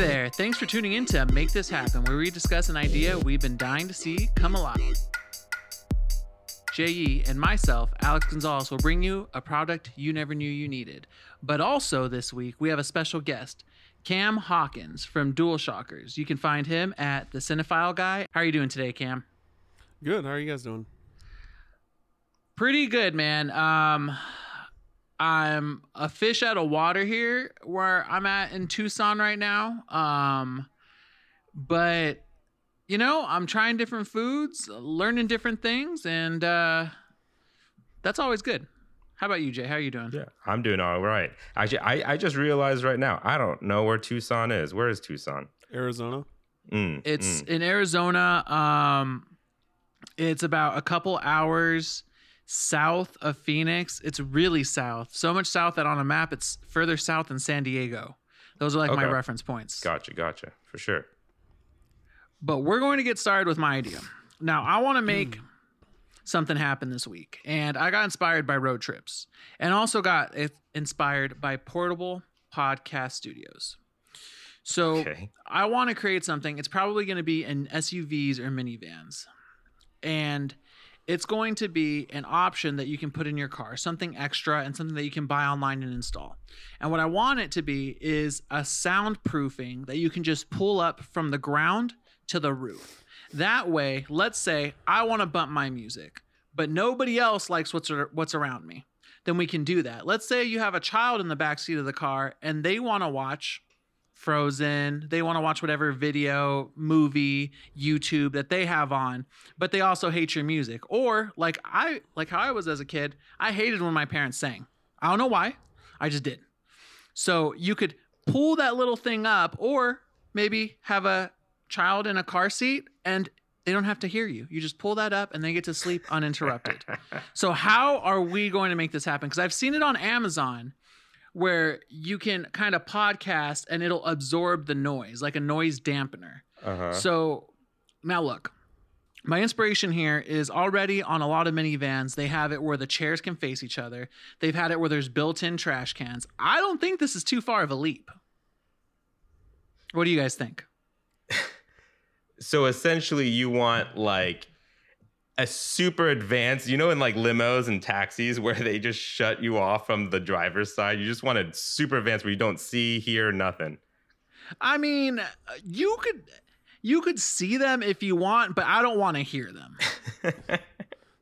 There. Thanks for tuning in to Make This Happen, where we discuss an idea we've been dying to see come alive. JE and myself, Alex Gonzalez, will bring you a product you never knew you needed. But also this week, we have a special guest, Cam Hawkins from DualShockers. You can find him at the Cinephile Guy. How are you doing today, Cam? Good. How are you guys doing? Pretty good, man. Um, I'm a fish out of water here where I'm at in Tucson right now. Um, but you know, I'm trying different foods, learning different things, and uh, that's always good. How about you, Jay? How are you doing? Yeah, I'm doing all right. Actually, I, I just realized right now I don't know where Tucson is. Where is Tucson? Arizona. Mm, It's mm. in Arizona. Um, it's about a couple hours south of Phoenix. It's really south, so much south that on a map it's further south than San Diego. Those are like my reference points. gotcha, gotcha, for sure. But we're going to get started with my idea. Now, I want to hmm. make something happen this week, and I got inspired by road trips, and also got inspired by portable podcast studios. So Okay. I want to create something. It's probably going to be in SUVs or minivans. And it's going to be an option that you can put in your car, something extra and something that you can buy online and install. And what I want it to be is a soundproofing that you can just pull up from the ground to the roof. That way, let's say I want to bump my music, but nobody else likes what's what's around me. Then we can do that. Let's say you have a child in the back seat of the car and they want to watch Frozen. They want to watch whatever video, movie, YouTube that they have on, but they also hate your music. Or like I like how I was as a kid, I hated when my parents sang. I don't know why. I just did. So you could pull that little thing up or maybe have a child in a car seat and they don't have to hear you. You just pull that up and they get to sleep uninterrupted. so how are we going to make this happen? Cuz I've seen it on Amazon where you can kind of podcast and it'll absorb the noise like a noise dampener. Uh-huh. So now look, my inspiration here is already on a lot of minivans. They have it where the chairs can face each other. They've had it where there's built-in trash cans. I don't think this is too far of a leap. What do you guys think? so essentially, you want like a super advanced, you know, in like limos and taxis where they just shut you off from the driver's side. You just want a super advanced where you don't see, hear, nothing. I mean, uh, you could you could see them if you want, but I don't want to hear them.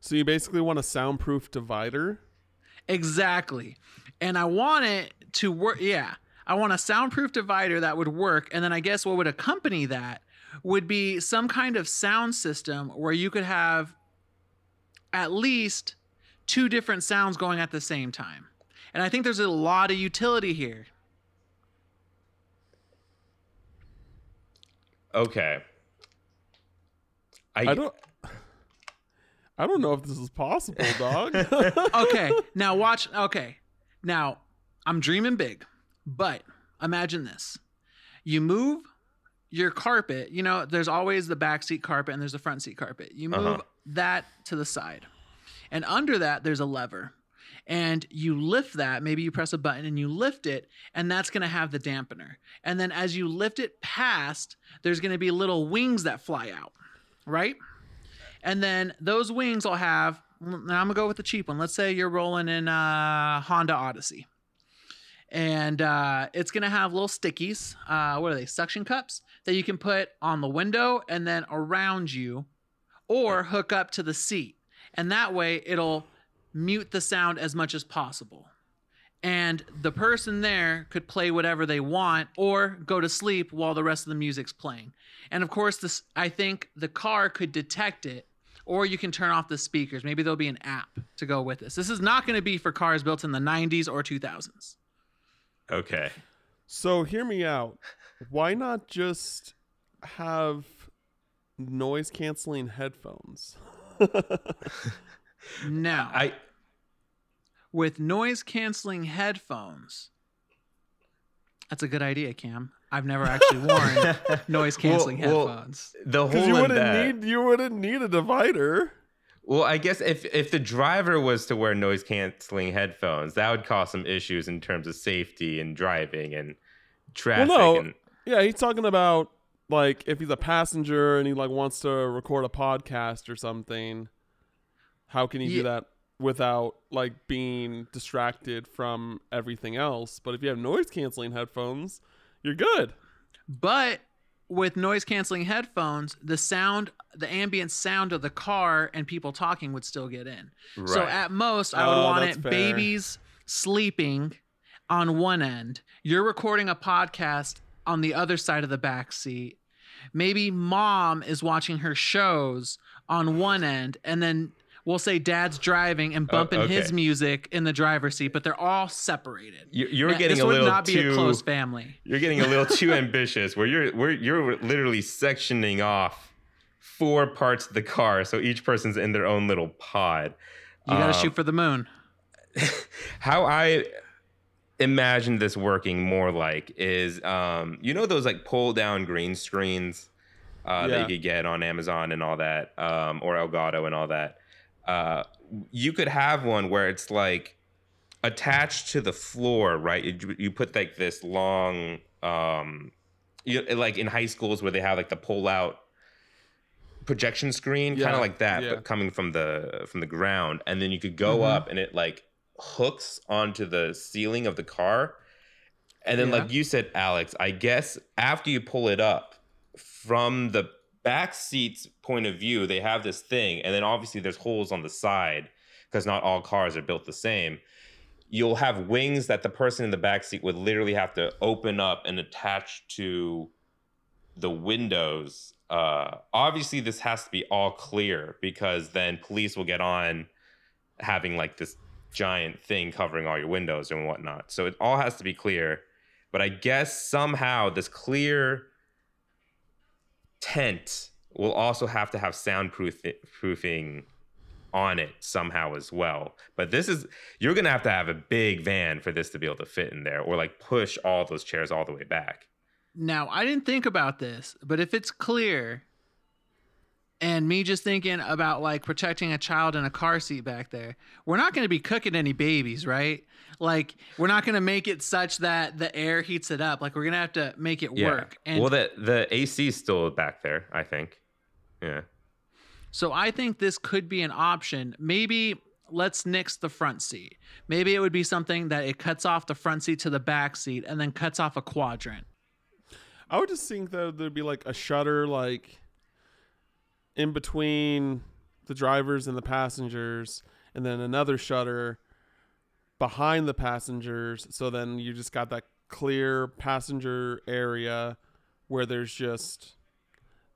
So you basically want a soundproof divider. Exactly. And I want it to work. Yeah. I want a soundproof divider that would work. And then I guess what would accompany that would be some kind of sound system where you could have at least two different sounds going at the same time. And I think there's a lot of utility here. Okay. I, I don't. I don't know if this is possible, dog. Okay. now watch. Okay. Now I'm dreaming big, but imagine this. You move your carpet, you know, there's always the back seat carpet and there's the front seat carpet. You move Uh-huh. That to the side. And under that, there's a lever. And you lift that, maybe you press a button and you lift it, and that's gonna have the dampener. And then as you lift it past, there's gonna be little wings that fly out, right? And then those wings will have, I'm gonna go with the cheap one. Let's say you're rolling in a Honda Odyssey. And uh, it's gonna have little stickies. Uh, what are they? Suction cups that you can put on the window and then around you, or hook up to the seat. And that way it'll mute the sound as much as possible. And the person there could play whatever they want or go to sleep while the rest of the music's playing. And of course, this I think the car could detect it, or you can turn off the speakers. Maybe there'll be an app to go with this. This is not going to be for cars built in the 90s or 2000s. okay. so hear me out. Why not just have noise canceling headphones? Now, I with noise canceling headphones, that's a good idea, Cam. I've never actually worn noise canceling Well- well, headphones. the whole you wouldn't that. need you wouldn't need a divider. Well, I guess if if the driver was to wear noise canceling headphones, that would cause some issues in terms of safety and driving and traffic. Well, no. and Yeah, he's talking about like if he's a passenger and he like wants to record a podcast or something. How can he Ye- do that without like being distracted from everything else? But if you have noise canceling headphones, you're good. But with noise canceling headphones, the sound, the ambient sound of the car and people talking would still get in. So at most, I would Oh, want it fair. babies sleeping on one end. You're recording a podcast on the other side of the back seat. Maybe mom is watching her shows on one end, and then we'll say dad's driving and Oh, bumping his okay. music in the driver's seat, but they're all separated. You- You're Now, getting this a would little not be too a close family. You're getting a little too ambitious. Where you're where you're literally sectioning off four parts of the car, so each person's in their own little pod. You got to Um, shoot for the moon. how I imagine this working more like is um you know those like pull down green screens uh that you could get on Amazon and all that um or Elgato and all that uh you could have one where it's like attached to the floor right you, you put like this long um you like in high schools where they have like the pull out projection screen kind of like that yeah. but coming from the from the ground and then you could go Mhm. up and it like hooks onto the ceiling of the car. And then Yeah. like you said alex i guess after you pull it up from the back seat's point of view they have this thing and then obviously there's holes on the side because not all cars are built the same. You'll have wings that the person in the back seat would literally have to open up and attach to the windows. Uh obviously this has to be all clear because then police will get on having like this giant thing covering all your windows and whatnot. So it all has to be clear. But i guess somehow this clear tent will also have to have soundproofing on it somehow as well. But this is you're gonna have to have a big van for this to be able to fit in there or like push all those chairs all the way back. Now, I didn't think about this, but if it's clear and me just thinking about like protecting a child in a car seat back there, we're not going to be cooking any babies, right? Like, we're not going to make it such that the air heats it up. Like, we're going to have to make it work. And well, the the AC is still back there. I think. Yeah. so I think this could be an option. Maybe let's nix the front seat. Maybe it would be something that it cuts off the front seat to the back seat and then cuts off a quadrant. I would just think that there'd be like a shutter like in between the drivers and the passengers and then another shutter behind the passengers. So then you just got that clear passenger area where there's just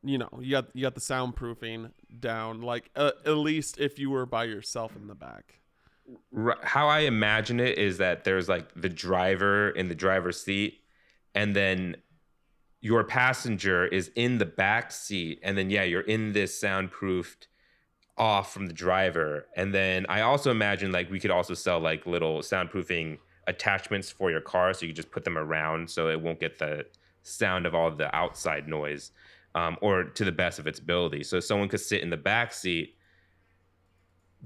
you know you got you got the soundproofing down like uh, at least if you were by yourself in the back. How I imagine it is that there's like the driver in the driver's seat, and then your passenger is in the back seat, and then yeah, you're in this soundproofed off from the driver, and then I also imagine like we could also sell like little soundproofing attachments for your car, so you just put them around so it won't get the sound of all the outside noise, um, or to the best of its ability. So someone could sit in the back seat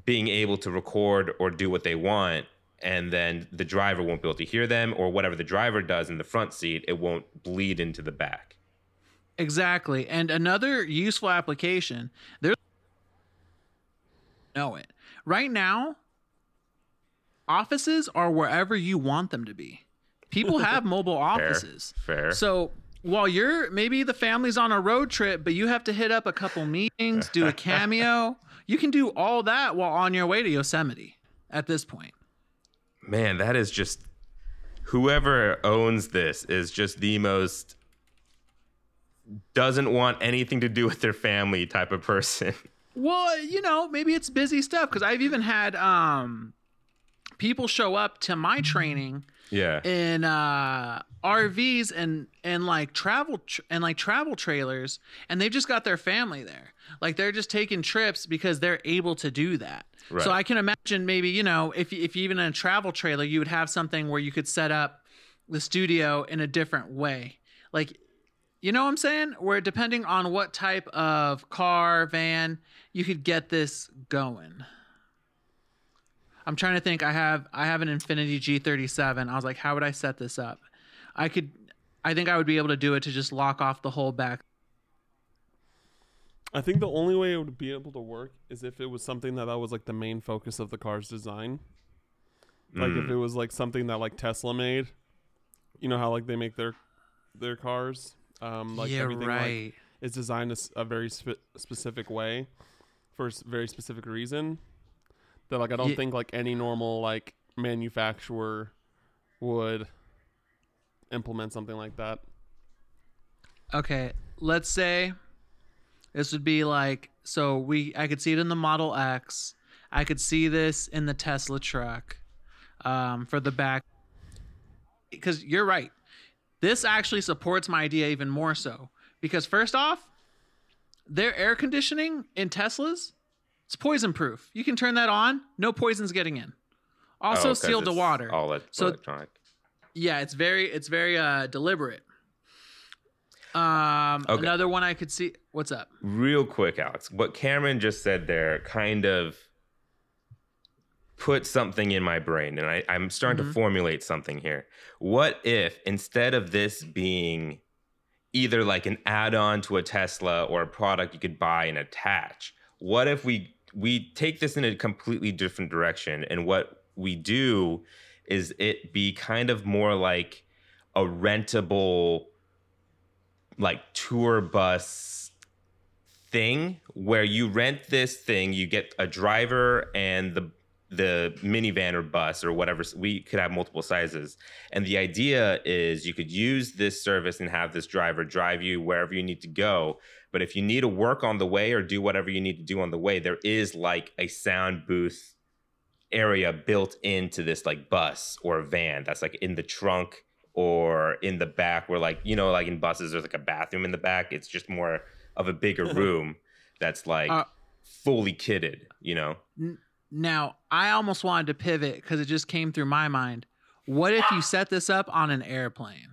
being able to record or do what they want and then the driver won't be able to hear them or whatever the driver does in the front seat it won't bleed into the back Exactly. And another useful application, there's know it. Right now, offices are wherever you want them to be. People have mobile offices. fair So while you're maybe the family's on a road trip, but you have to hit up a couple meetings, do a cameo, you can do all that while on your way to Yosemite at this point. Man that is just whoever owns this is just the most doesn't want anything to do with their family type of person Well, you know, maybe it's busy stuff because I've even had um people show up to my training yeah in uh RVs and and like travel tr- and like travel trailers and they've just got their family there. Like they're just taking trips because they're able to do that. Right. So I can imagine maybe, you know, if if you even in a travel trailer, you would have something where you could set up the studio in a different way. Like you know what I'm saying? Where depending on what type of car, van, you could get this going. I'm trying to think. I have I have an Infiniti G37. I was like, how would I set this up? I could I think I would be able to do it to just lock off the whole back. I think the only way it would be able to work is if it was something that that was like the main focus of the car's design. Like if Mm. it was like something that like Tesla made. You know how like they make their their cars. Um, like yeah, everything right. like is designed a very spe- specific way for a very specific reason. That like I don't Ye- think like any normal like manufacturer would implement something like that. Okay, let's say this would be like so we I could see it in the Model X. I could see this in the Tesla truck um, for the back because you're right. This actually supports my idea even more so because first off, their air conditioning in Teslas it's poison proof. You can turn that on, no poison's getting in. Also Oh, sealed to water. All So- electronic. Yeah, it's very it's very uh deliberate. Um Okay. another one I could see what's up? Real quick, Alex, what Cameron just said there kind of put something in my brain, and I, I'm starting Mhm. to formulate something here. What if instead of this being either like an add-on to a Tesla or a product you could buy and attach, what if we we take this in a completely different direction, and what we do is it be kind of more like a rentable like tour bus thing where you rent this thing you get a driver and the the minivan or bus or whatever we could have multiple sizes. And the idea is you could use this service and have this driver drive you wherever you need to go. But if you need to work on the way or do whatever you need to do on the way there is like a sound booth area built into this like bus or van that's like in the trunk or in the back where like you know like in buses there's like a bathroom in the back it's just more of a bigger room that's like Uh, fully kitted you know Now, I almost wanted to pivot cuz it just came through my mind. What if you set this up on an airplane?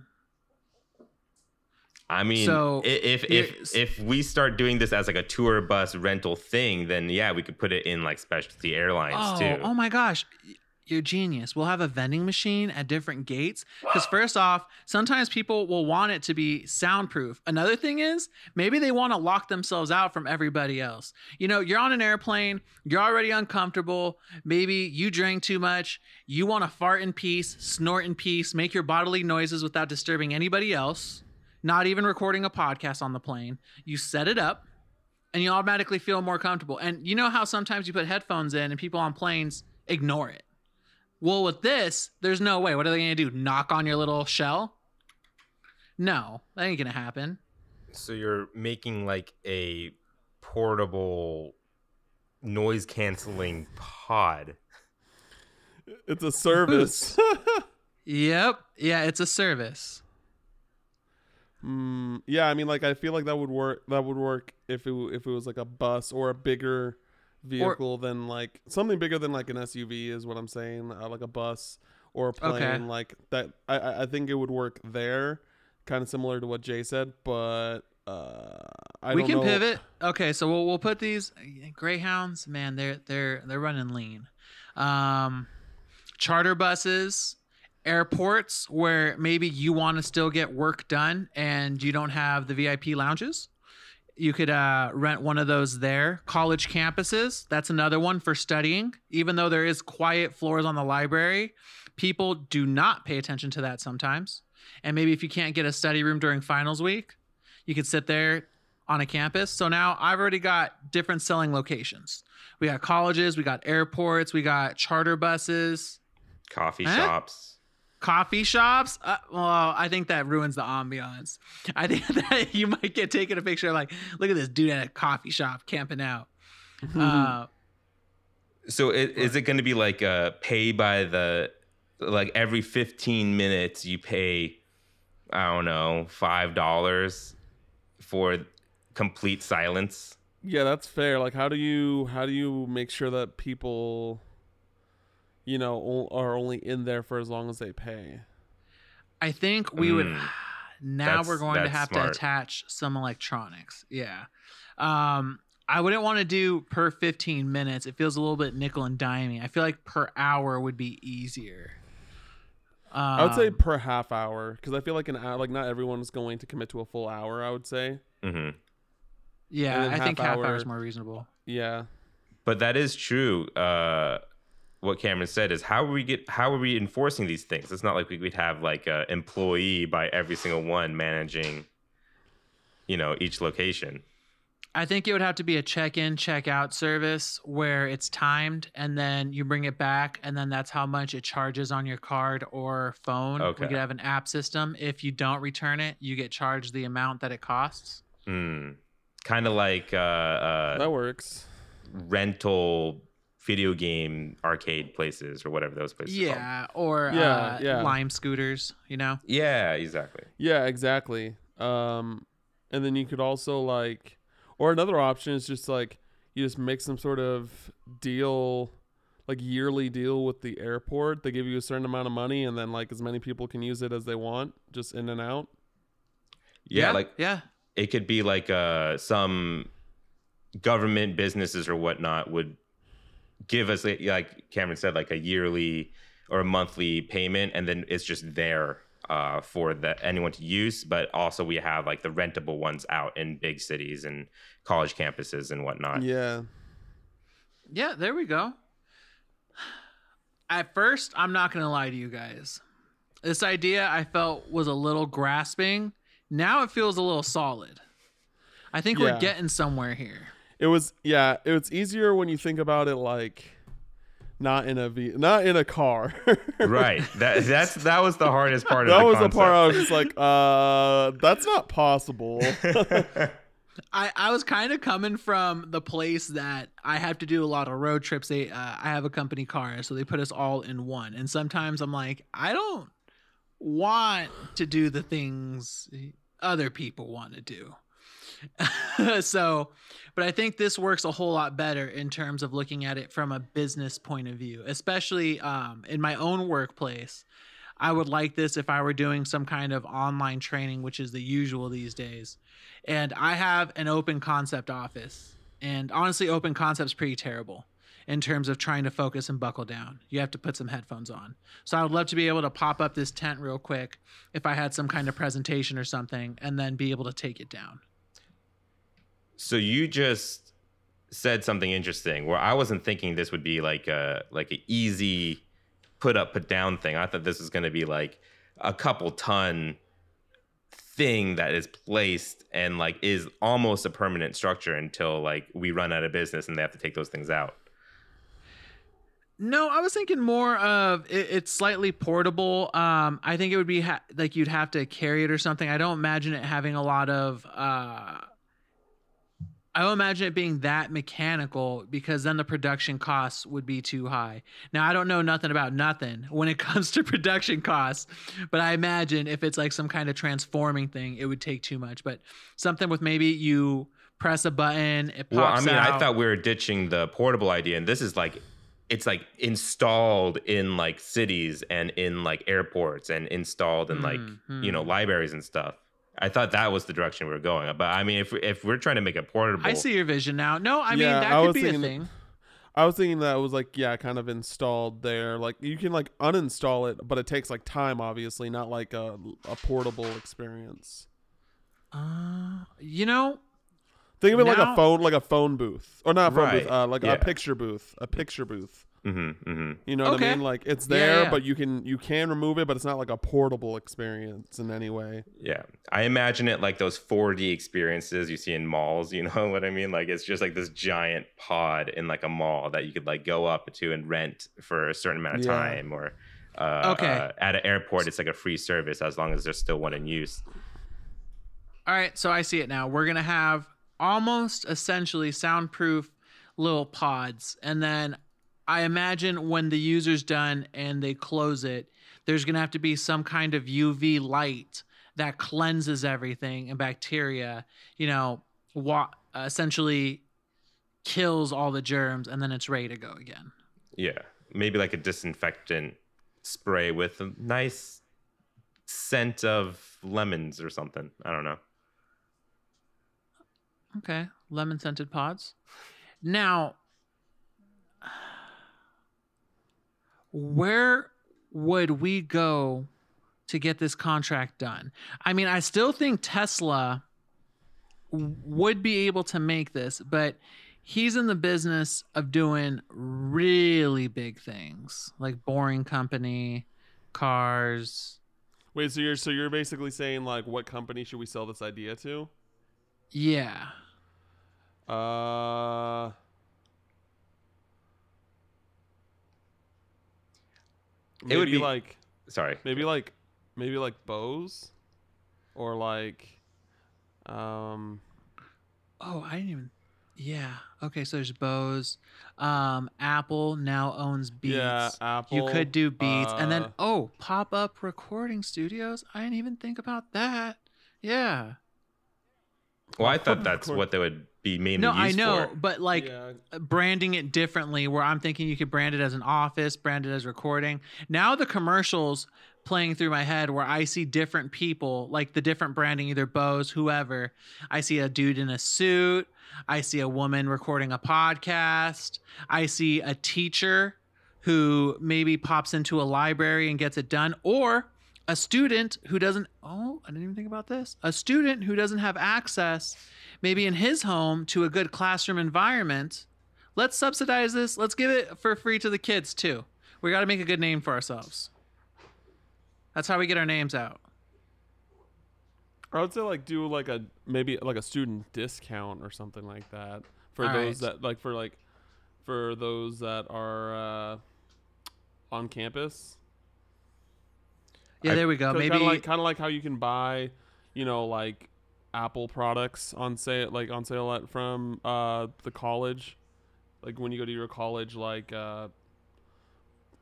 i mean So, if if if we start doing this as like a tour bus rental thing then yeah we could put it in like specialty airlines Oh, too oh my gosh. You're genius. We'll have a vending machine at different gates. Because, first off, sometimes people will want it to be soundproof. Another thing is, maybe they want to lock themselves out from everybody else. You know, you're on an airplane, you're already uncomfortable. Maybe you drank too much. You want to fart in peace, snort in peace, make your bodily noises without disturbing anybody else, not even recording a podcast on the plane. You set it up and you automatically feel more comfortable. And you know how sometimes you put headphones in and people on planes ignore it. Well, with this, there's no way. What are they going to do? Knock on your little shell? No, that ain't going to happen. so you're making like a portable noise canceling pod It's a service. Yep. Yeah, it's a service. Mm, yeah, I mean, like I feel like that would work. That would work if it if it was like a bus or a bigger vehicle than like something bigger than like an SUV is what I'm saying. Uh, like a bus or a plane. Okay. Like that. I- I think it would work there, kind of similar to what Jay said. But uh, I we can know. pivot. Okay, so we'll we'll put these Greyhounds, man, they're they're they're running lean. Um charter buses, airports where maybe you want to still get work done and you don't have the VIP lounges. You could uh, rent one of those there. College campuses, that's another one for studying. Even though there is quiet floors on the library, people do not pay attention to that sometimes. And maybe if you can't get a study room during finals week, you could sit there on a campus. So now I've already got different selling locations. We got colleges, we got airports, we got charter buses, coffee shops coffee shops. Uh, well, I think that ruins the ambiance. I think that you might get taken a picture like, look at this dude at a coffee shop camping out. Uh, So it, is it going to be like uh pay by the like every 15 minutes you pay I don't know, $5 for complete silence? Yeah, that's fair. Like, how do you how do you make sure that people, you know, are only in there for as long as they pay? I think we would. Mm. Now That's- we're going to have smart. to attach some electronics. Yeah. Um, I wouldn't want to do per 15 minutes. It feels a little bit nickel and diming. I feel like per hour would be easier. I would say Um, per half hour because I feel like an hour, like not everyone's going to commit to a full hour. I would say, hmm yeah, and then I think half half hour hour- is more reasonable. yeah, But that is true. Uh, what Cameron said is how are we get how are we enforcing these things? It's not like we would have like a employee by every single one managing, you know, each location. I think it would have to be a check-in, check-out service where it's timed, and then you bring it back, and then that's how much it charges on your card or phone. Okay. We could have an app system. If you don't return it, you get charged the amount that it costs. Hmm. Kind of like uh, uh, that works. rental video game arcade places or whatever those places. are called. Yeah, or Yeah, uh, yeah. Lime scooters. You know. Yeah. Exactly. Yeah, exactly. Um, and then you could also like, or another option is just like you just make some sort of deal, like yearly deal with the airport. They give you a certain amount of money, and then like as many people can use it as they want, just in and out. Yeah. Like yeah. it could be like uh some government businesses or whatnot would give us like- like cameron said like a yearly or a monthly payment and then it's just there uh, for the anyone to use but also we have like the rentable ones out in big cities and college campuses and whatnot Yeah, Yeah, there we go. At first, I'm not going to lie to you guys. This idea I felt was a little grasping. Now it feels a little solid. I think Yeah. we're getting somewhere here. It was. Yeah, it was easier when you think about it like not in a v, not in a car. right that that's that was the hardest part that of was the the part I was just like, uh, that's not possible. I, I was kind of coming from the place that I have to do a lot of road trips. They uh, I have a company car, so they put us all in one. And sometimes I'm like, I don't want to do the things other people want to do. so, but I think this works a whole lot better in terms of looking at it from a business point of view, especially um, in my own workplace. I would like this if I were doing some kind of online training, which is the usual these days. And I have an open concept office. And honestly, open concept's pretty terrible in terms of trying to focus and buckle down. You have to put some headphones on. So I would love to be able to pop up this tent real quick if I had some kind of presentation or something and then be able to take it down. So you just said something interesting where I wasn't thinking this would be like a like an easy put up put down thing. I thought this was going to be like a couple ton thing that is placed and like is almost a permanent structure until like we run out of business and they have to take those things out. No, I was thinking more of it, it's slightly portable. Um, I think it would be ha- like you'd have to carry it or something. I don't imagine it having a lot of. Uh, I don't imagine it being that mechanical because then the production costs would be too high. Now I don't know nothing about nothing when it comes to production costs, but I imagine if it's like some kind of transforming thing, it would take too much. But something with maybe you press a button, it pops Well, I mean, I thought we were ditching the portable idea, and this is like, it's like installed in like cities and in like airports and installed in like mm-hmm. you know libraries and stuff. I thought that was the direction we were going. But I mean, if if we're trying to make it portable, I see your vision now. No, I mean that I could was be a thinking- thing. I was thinking that it was like yeah, kind of installed there. Like you can like uninstall it, but it takes like time, obviously, not like a a portable experience. Uh, you know, Think of it like a phone, like a phone booth, or not a phone booth, Right, uh, like yeah. a picture booth, a picture booth. Mm-hmm, mm-hmm. You know what I mean? Like it's Yeah, there, yeah. but you can you can remove it, but it's not like a portable experience in any way. Yeah, I imagine it like those 4D experiences you see in malls. You know what I mean? Like it's just like this giant pod in like a mall that you could like go up to and rent for a certain amount of Yeah. time, or uh, Okay. uh, at an airport it's like a free service as long as there's still one in use. all right, so I see it now. We're gonna have almost essentially soundproof little pods, and then I imagine when the user's done and they close it, there's gonna have to be some kind of UV light that cleanses everything and bacteria. You know, wa- essentially kills all the germs, and then it's ready to go again. Yeah, maybe like a disinfectant spray with a nice scent of lemons or something. I don't know. Okay, lemon scented pods. Now, where would we go to get this contract done? I mean, I still think Tesla would be able to make this, but he's in the business of doing really big things like Boring Company, cars. Wait, so you're so you're basically saying like what company should we sell this idea to? Yeah. Uh It would be- like Sorry. maybe like maybe like Bose or like um Oh, I didn't even. Yeah. Okay, so there's Bose. Um, Apple now owns Beats. yeah, Apple. You could do Beats, and then uh, oh, pop up recording studios. I didn't even think about that. Yeah. Well, I thought that's what they would be mainly No, I know, for. but like yeah, branding it differently. Where I'm thinking you could brand it as an office, brand it as recording. Now the commercials playing through my head where I see different people, like the different branding, either Bose, whoever. I see a dude in a suit. I see a woman recording a podcast. I see a teacher who maybe pops into a library and gets it done, or a student who doesn't. Oh, I didn't even think about this. A student who doesn't have access, maybe in his home, to a good classroom environment. Let's subsidize this. Let's give it for free to the kids too. We got to make a good name for ourselves. That's how we get our names out. Or I would say like do like a maybe like a student discount or something like that for All those right. that like for like for those that are uh on campus. Yeah, there we go. Kind Maybe of like kind of like how you can buy, you know, like Apple products on sale, like on sale at from uh the college, like when you go to your college, like uh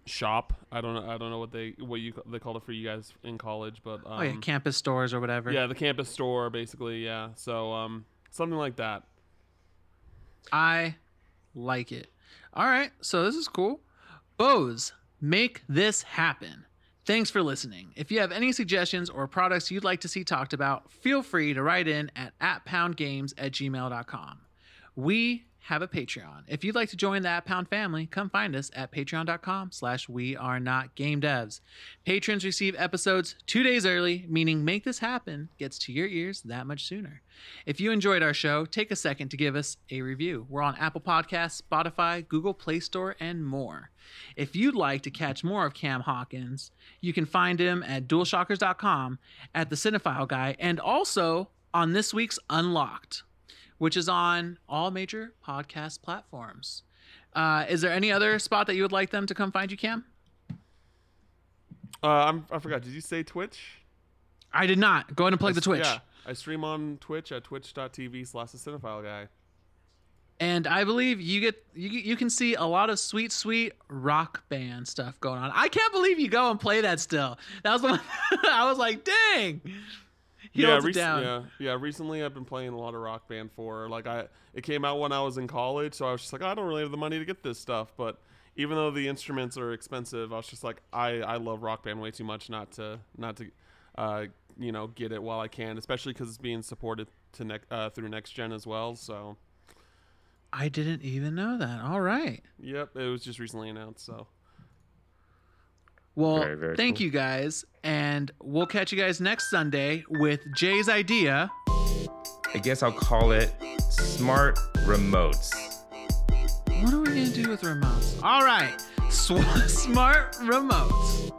shop. I don't know. I don't know what they what you they called it for you guys in college, but um, oh yeah, campus stores or whatever. yeah, the campus store basically. Yeah, so um something like that. I like it. All right, so this is cool. Bose, make this happen. Thanks for listening. If you have any suggestions or products you'd like to see talked about, feel free to write in at, at poundgames at gmail.com. We have a Patreon. If you'd like to join the Pound family, come find us at patreon.com slash we are not game devs. Patrons receive episodes two days early, meaning Make This Happen gets to your ears that much sooner. If you enjoyed our show, take a second to give us a review. We're on Apple Podcasts, Spotify, Google Play Store, and more. If you'd like to catch more of Cam Hawkins, you can find him at dualshockers.com, at the Cinephile Guy, and also on this week's Unlocked, which is on all major podcast platforms. Uh, is there any other spot that you would like them to come find you, Cam? Uh, I'm, I forgot. Did you say Twitch? I did not. Go ahead and plug I the Twitch. Yeah, I stream on Twitch at twitch.tv slash the cinephile guy. and I believe you get you you can see a lot of sweet sweet rock band stuff going on. I can't believe you go and play that still. That was the one I was like, dang. He yeah, rec- yeah, yeah. Recently, I've been playing a lot of Rock Band 4. Like I, it came out when I was in college, so I was just like, I don't really have the money to get this stuff. But even though the instruments are expensive, I was just like, I, I love Rock Band way too much not to, not to, uh, you know, get it while I can. Especially because it's being supported to ne- uh, through next gen as well. So, I didn't even know that. All right. yep, it was just recently announced. So, Well, Very, very thank cool. you guys, and we'll catch you guys next Sunday with Jay's idea. I guess I'll call it smart remotes. What are we gonna do with remotes? All right, Sw- smart remotes.